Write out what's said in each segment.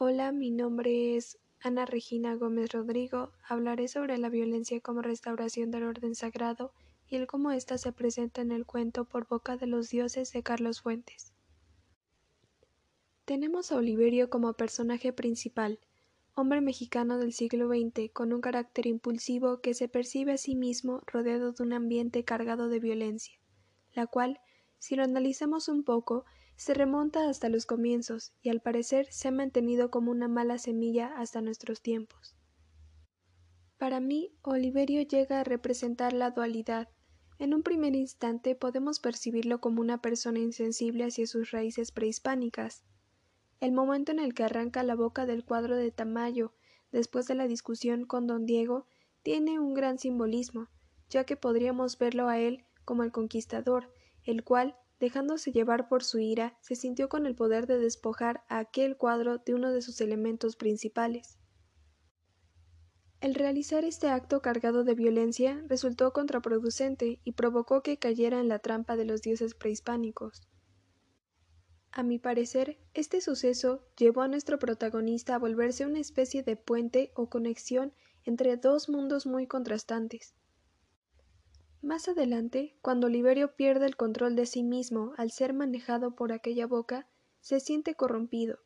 Hola, mi nombre es Ana Regina Gómez Rodrigo. Hablaré sobre la violencia como restauración del orden sagrado y el cómo ésta se presenta en el cuento por boca de los dioses de Carlos Fuentes. Tenemos a Oliverio como personaje principal, hombre mexicano del siglo XX con un carácter impulsivo que se percibe a sí mismo rodeado de un ambiente cargado de violencia, la cual, si lo analizamos un poco, se remonta hasta los comienzos y al parecer se ha mantenido como una mala semilla hasta nuestros tiempos. Para mí, Oliverio llega a representar la dualidad. En un primer instante podemos percibirlo como una persona insensible hacia sus raíces prehispánicas. El momento en el que arranca la boca del cuadro de Tamayo, después de la discusión con don Diego, tiene un gran simbolismo, ya que podríamos verlo a él como el conquistador, el cual, dejándose llevar por su ira, se sintió con el poder de despojar a aquel cuadro de uno de sus elementos principales. El realizar este acto cargado de violencia resultó contraproducente y provocó que cayera en la trampa de los dioses prehispánicos. A mi parecer, este suceso llevó a nuestro protagonista a volverse una especie de puente o conexión entre dos mundos muy contrastantes, más adelante, cuando Oliverio pierde el control de sí mismo al ser manejado por aquella boca, se siente corrompido,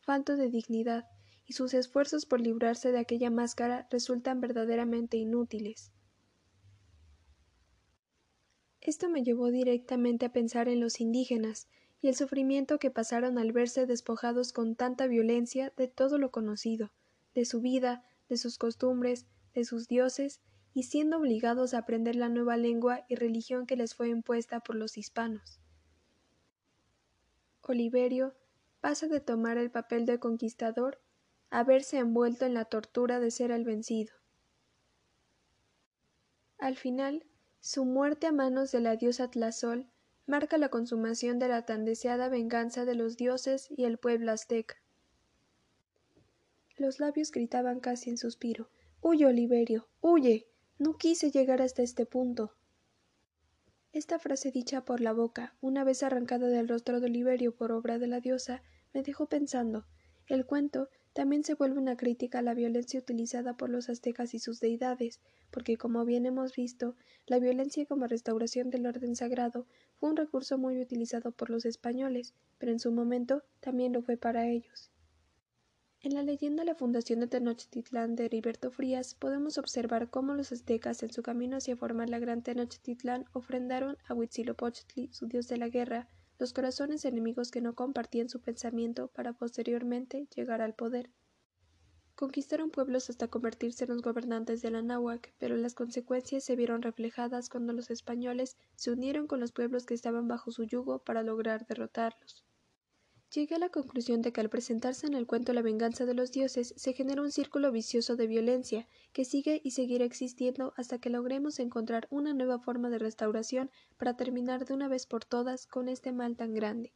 falto de dignidad, y sus esfuerzos por librarse de aquella máscara resultan verdaderamente inútiles. Esto me llevó directamente a pensar en los indígenas y el sufrimiento que pasaron al verse despojados con tanta violencia de todo lo conocido, de su vida, de sus costumbres, de sus dioses y siendo obligados a aprender la nueva lengua y religión que les fue impuesta por los hispanos. Oliverio pasa de tomar el papel de conquistador a verse envuelto en la tortura de ser el vencido. Al final, su muerte a manos de la diosa Tlazol marca la consumación de la tan deseada venganza de los dioses y el pueblo azteca. Los labios gritaban casi en suspiro Huye, Oliverio, huye. No quise llegar hasta este punto. Esta frase dicha por la boca, una vez arrancada del rostro de Oliverio por obra de la diosa, me dejó pensando. El cuento también se vuelve una crítica a la violencia utilizada por los aztecas y sus deidades, porque como bien hemos visto, la violencia como restauración del orden sagrado fue un recurso muy utilizado por los españoles, pero en su momento también lo fue para ellos. En la leyenda La fundación de Tenochtitlán de Heriberto Frías podemos observar cómo los aztecas en su camino hacia formar la gran Tenochtitlán ofrendaron a Huitzilopochtli, su dios de la guerra, los corazones enemigos que no compartían su pensamiento para posteriormente llegar al poder. Conquistaron pueblos hasta convertirse en los gobernantes de la náhuac, pero las consecuencias se vieron reflejadas cuando los españoles se unieron con los pueblos que estaban bajo su yugo para lograr derrotarlos. Llegué a la conclusión de que al presentarse en el cuento la venganza de los dioses se genera un círculo vicioso de violencia que sigue y seguirá existiendo hasta que logremos encontrar una nueva forma de restauración para terminar de una vez por todas con este mal tan grande.